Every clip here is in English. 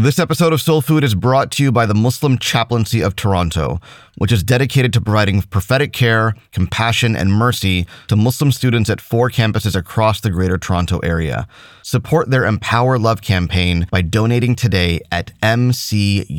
This episode of Soul Food is brought to you by the Muslim Chaplaincy of Toronto, which is dedicated to providing prophetic care, compassion, and mercy to Muslim students at four campuses across the Greater Toronto Area. Support their Empower Love campaign by donating today at mcuft.com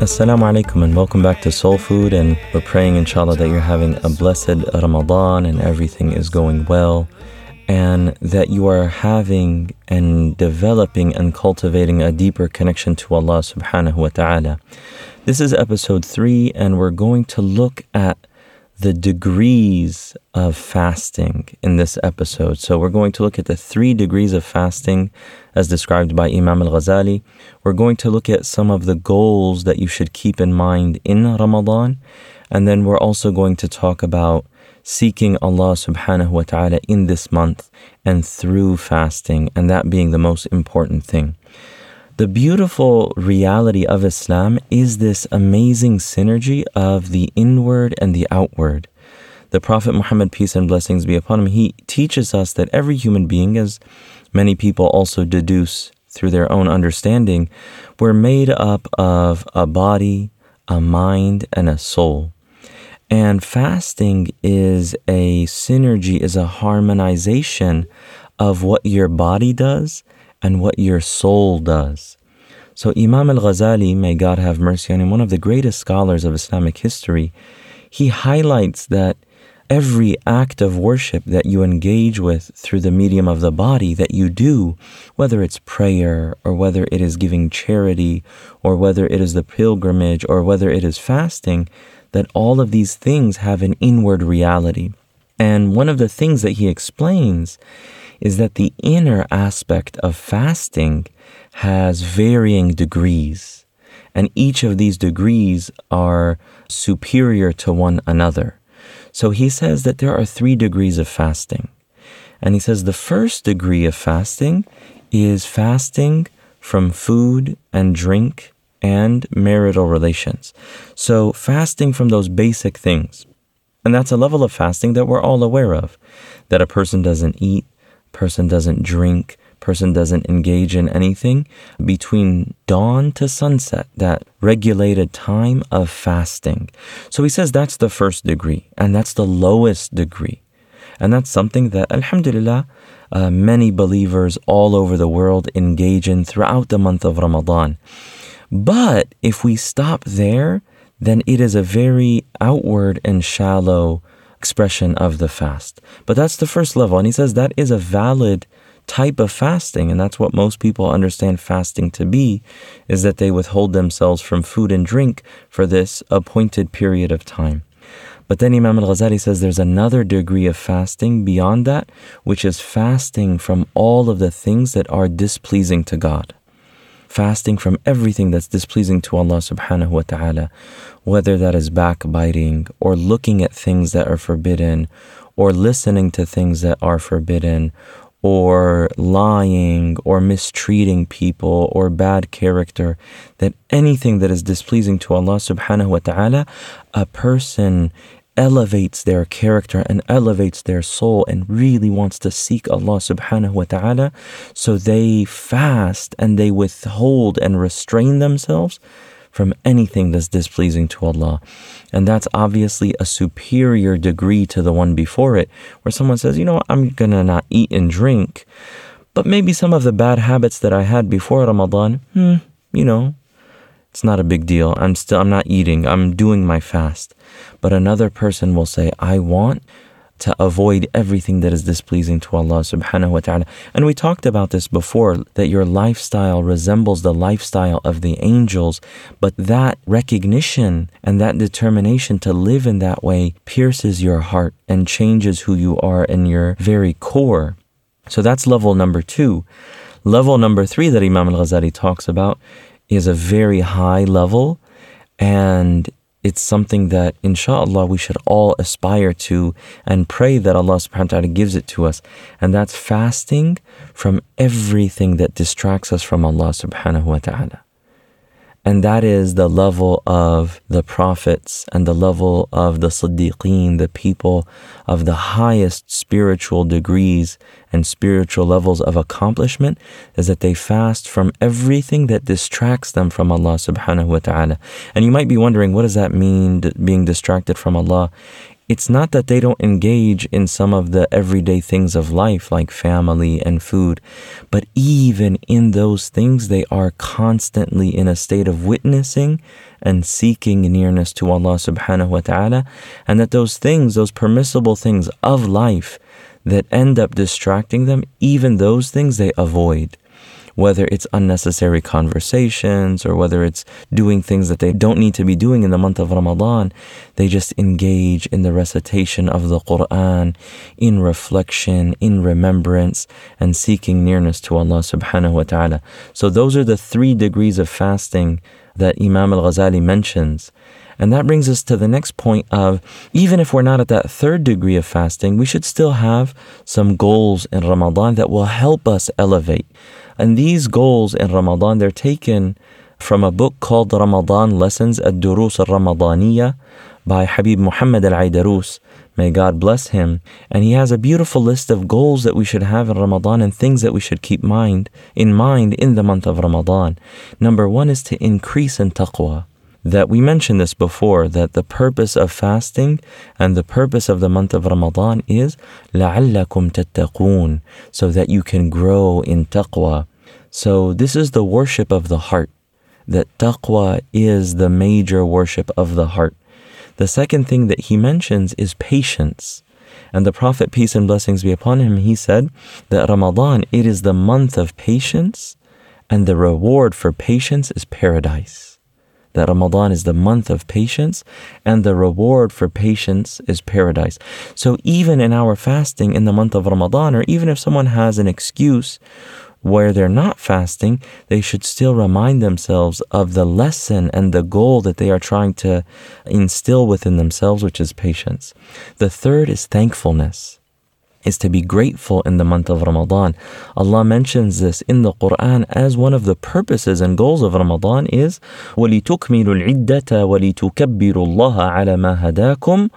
Assalamu alaikum and welcome back to Soul Food. And we're praying, inshallah, that you're having a blessed Ramadan and everything is going well, and that you are having and developing and cultivating a deeper connection to Allah subhanahu wa ta'ala. This is episode three, and we're going to look at the degrees of fasting in this episode. So, we're going to look at the three degrees of fasting as described by Imam al Ghazali. We're going to look at some of the goals that you should keep in mind in Ramadan. And then we're also going to talk about seeking Allah subhanahu wa ta'ala in this month and through fasting, and that being the most important thing. The beautiful reality of Islam is this amazing synergy of the inward and the outward. The Prophet Muhammad, peace and blessings be upon him, he teaches us that every human being, as many people also deduce through their own understanding, we're made up of a body, a mind, and a soul. And fasting is a synergy, is a harmonization of what your body does and what your soul does. So, Imam al Ghazali, may God have mercy on him, one of the greatest scholars of Islamic history, he highlights that every act of worship that you engage with through the medium of the body that you do, whether it's prayer or whether it is giving charity or whether it is the pilgrimage or whether it is fasting, that all of these things have an inward reality. And one of the things that he explains is that the inner aspect of fasting has varying degrees, and each of these degrees are superior to one another. So he says that there are three degrees of fasting. And he says the first degree of fasting is fasting from food and drink and marital relations. So fasting from those basic things. And that's a level of fasting that we're all aware of that a person doesn't eat, person doesn't drink, person doesn't engage in anything between dawn to sunset, that regulated time of fasting. So he says that's the first degree, and that's the lowest degree. And that's something that, alhamdulillah, uh, many believers all over the world engage in throughout the month of Ramadan. But if we stop there, then it is a very outward and shallow expression of the fast. But that's the first level. And he says that is a valid type of fasting, and that's what most people understand fasting to be, is that they withhold themselves from food and drink for this appointed period of time. But then Imam al Ghazali says there's another degree of fasting beyond that, which is fasting from all of the things that are displeasing to God. Fasting from everything that's displeasing to Allah subhanahu wa ta'ala, whether that is backbiting or looking at things that are forbidden or listening to things that are forbidden or lying or mistreating people or bad character, that anything that is displeasing to Allah subhanahu wa ta'ala, a person elevates their character and elevates their soul and really wants to seek Allah subhanahu wa ta'ala. So they fast and they withhold and restrain themselves from anything that's displeasing to Allah. And that's obviously a superior degree to the one before it, where someone says, you know, I'm gonna not eat and drink, but maybe some of the bad habits that I had before Ramadan, hmm, you know, it's not a big deal. I'm still, I'm not eating, I'm doing my fast. But another person will say, I want to avoid everything that is displeasing to Allah subhanahu wa ta'ala. And we talked about this before that your lifestyle resembles the lifestyle of the angels, but that recognition and that determination to live in that way pierces your heart and changes who you are in your very core. So that's level number two. Level number three that Imam al Ghazali talks about is a very high level and it's something that inshallah we should all aspire to and pray that Allah subhanahu wa ta'ala gives it to us. And that's fasting from everything that distracts us from Allah subhanahu wa ta'ala. And that is the level of the prophets and the level of the Siddiqeen, the people of the highest spiritual degrees and spiritual levels of accomplishment, is that they fast from everything that distracts them from Allah subhanahu wa ta'ala. And you might be wondering, what does that mean, being distracted from Allah? It's not that they don't engage in some of the everyday things of life, like family and food, but even in those things, they are constantly in a state of witnessing and seeking nearness to Allah subhanahu wa ta'ala, and that those things, those permissible things of life that end up distracting them, even those things they avoid whether it's unnecessary conversations or whether it's doing things that they don't need to be doing in the month of Ramadan. They just engage in the recitation of the Quran, in reflection, in remembrance, and seeking nearness to Allah subhanahu wa ta'ala. So those are the three degrees of fasting that Imam al Ghazali mentions. And that brings us to the next point of even if we're not at that third degree of fasting, we should still have some goals in Ramadan that will help us elevate. And these goals in Ramadan, they're taken from a book called Ramadan Lessons at Durus al Ramadaniya by Habib Muhammad al Aidarus. May God bless him. And he has a beautiful list of goals that we should have in Ramadan and things that we should keep mind in mind in the month of Ramadan. Number one is to increase in taqwa that we mentioned this before that the purpose of fasting and the purpose of the month of Ramadan is لَعَلَّكُمْ تَتَّقُونَ so that you can grow in taqwa. So this is the worship of the heart. That taqwa is the major worship of the heart. The second thing that he mentions is patience. And the Prophet, peace and blessings be upon him, he said that Ramadan, it is the month of patience, and the reward for patience is paradise that Ramadan is the month of patience and the reward for patience is paradise. So even in our fasting in the month of Ramadan, or even if someone has an excuse where they're not fasting, they should still remind themselves of the lesson and the goal that they are trying to instill within themselves, which is patience. The third is thankfulness is to be grateful in the month of Ramadan. Allah mentions this in the Quran as one of the purposes and goals of Ramadan is وَلِتُكْمِلُوا الْعِدَّةَ وَلِتُكَبِّرُوا اللَّهَ عَلَى مَا هَدَاكُمْ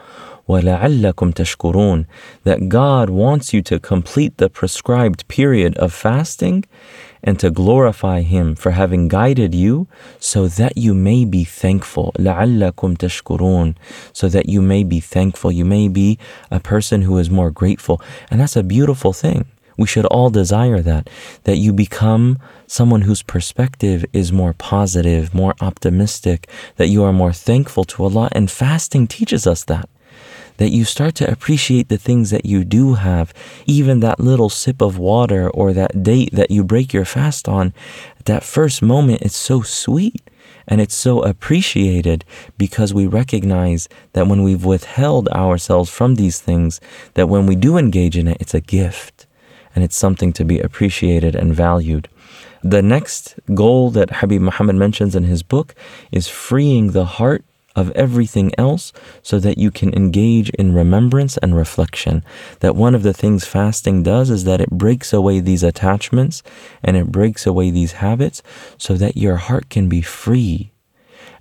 وَلَعَلَّكُمْ تَشْكُرُونَ That God wants you to complete the prescribed period of fasting and to glorify Him for having guided you so that you may be thankful. لَعَلَّكُمْ تَشْكُرُونَ So that you may be thankful. You may be a person who is more grateful. And that's a beautiful thing. We should all desire that, that you become someone whose perspective is more positive, more optimistic, that you are more thankful to Allah. And fasting teaches us that that you start to appreciate the things that you do have, even that little sip of water or that date that you break your fast on. At that first moment, it's so sweet and it's so appreciated because we recognize that when we've withheld ourselves from these things, that when we do engage in it, it's a gift and it's something to be appreciated and valued. The next goal that Habib Muhammad mentions in his book is freeing the heart of everything else so that you can engage in remembrance and reflection. That one of the things fasting does is that it breaks away these attachments and it breaks away these habits so that your heart can be free.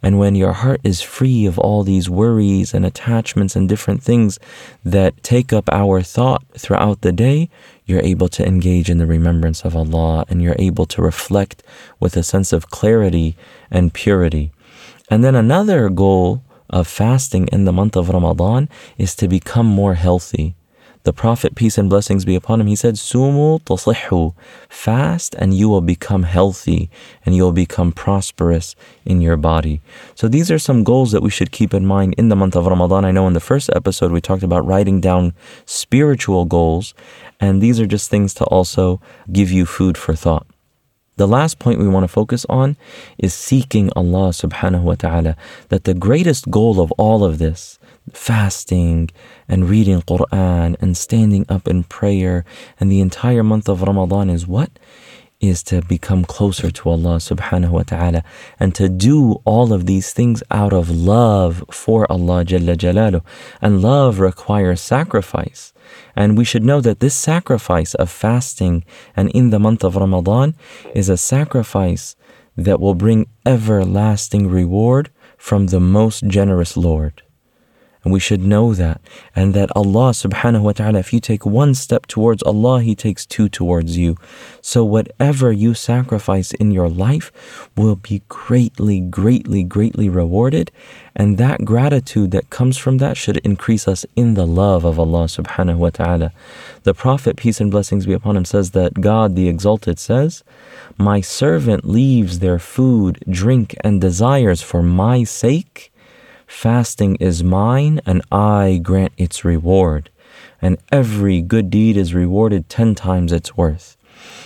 And when your heart is free of all these worries and attachments and different things that take up our thought throughout the day, you're able to engage in the remembrance of Allah and you're able to reflect with a sense of clarity and purity. And then another goal of fasting in the month of Ramadan is to become more healthy. The Prophet, peace and blessings be upon him, he said, Sumu tasihhu, fast and you will become healthy and you will become prosperous in your body. So these are some goals that we should keep in mind in the month of Ramadan. I know in the first episode we talked about writing down spiritual goals, and these are just things to also give you food for thought. The last point we want to focus on is seeking Allah subhanahu wa ta'ala. That the greatest goal of all of this, fasting and reading Quran and standing up in prayer and the entire month of Ramadan is what? Is to become closer to Allah subhanahu wa ta'ala and to do all of these things out of love for Allah Jalla Jalaluh. And love requires sacrifice. And we should know that this sacrifice of fasting and in the month of Ramadan is a sacrifice that will bring everlasting reward from the most generous Lord. And we should know that. And that Allah subhanahu wa ta'ala, if you take one step towards Allah, He takes two towards you. So whatever you sacrifice in your life will be greatly, greatly, greatly rewarded. And that gratitude that comes from that should increase us in the love of Allah subhanahu wa ta'ala. The Prophet, peace and blessings be upon him, says that God the Exalted says, My servant leaves their food, drink, and desires for my sake Fasting is mine, and I grant its reward, and every good deed is rewarded ten times its worth.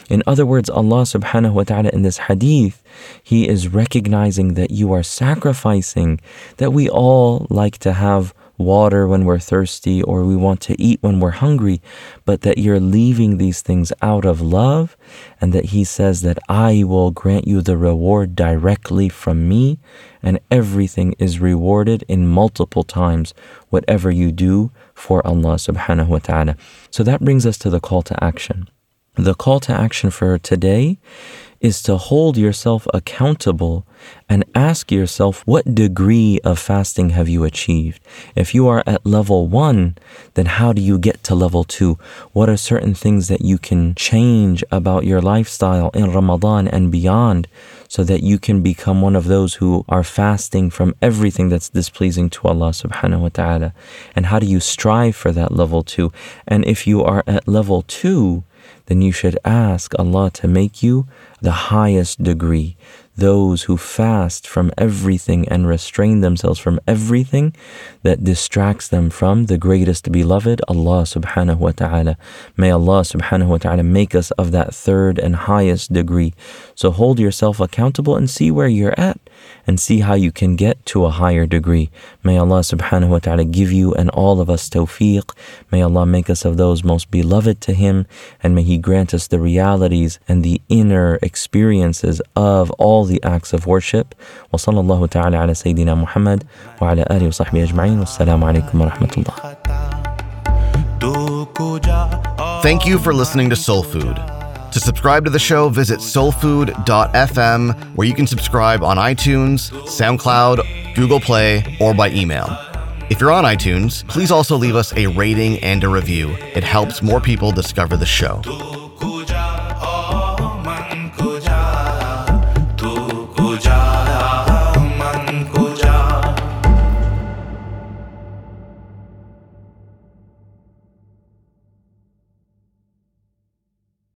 In other words, Allah subhanahu wa ta'ala in this hadith, He is recognizing that you are sacrificing, that we all like to have water when we're thirsty or we want to eat when we're hungry, but that you're leaving these things out of love, and that He says that I will grant you the reward directly from me, and everything is rewarded in multiple times, whatever you do for Allah subhanahu wa ta'ala. So that brings us to the call to action. The call to action for today is to hold yourself accountable and ask yourself what degree of fasting have you achieved? If you are at level one, then how do you get to level two? What are certain things that you can change about your lifestyle in Ramadan and beyond so that you can become one of those who are fasting from everything that's displeasing to Allah subhanahu wa ta'ala? And how do you strive for that level two? And if you are at level two, then you should ask Allah to make you the highest degree those who fast from everything and restrain themselves from everything that distracts them from the greatest beloved, Allah subhanahu wa ta'ala. May Allah subhanahu wa ta'ala make us of that third and highest degree. So hold yourself accountable and see where you're at and see how you can get to a higher degree. May Allah subhanahu wa ta'ala give you and all of us tawfiq. May Allah make us of those most beloved to Him, and may He grant us the realities and the inner experiences of all the acts of worship. Wa sallallahu ta'ala ala Sayyidina Muhammad wa ala alihi wa sahbihi ajma'in. Wassalamu alaikum wa rahmatullah. Thank you for listening to Soul Food. To subscribe to the show, visit soulfood.fm, where you can subscribe on iTunes, SoundCloud, Google Play, or by email. If you're on iTunes, please also leave us a rating and a review. It helps more people discover the show.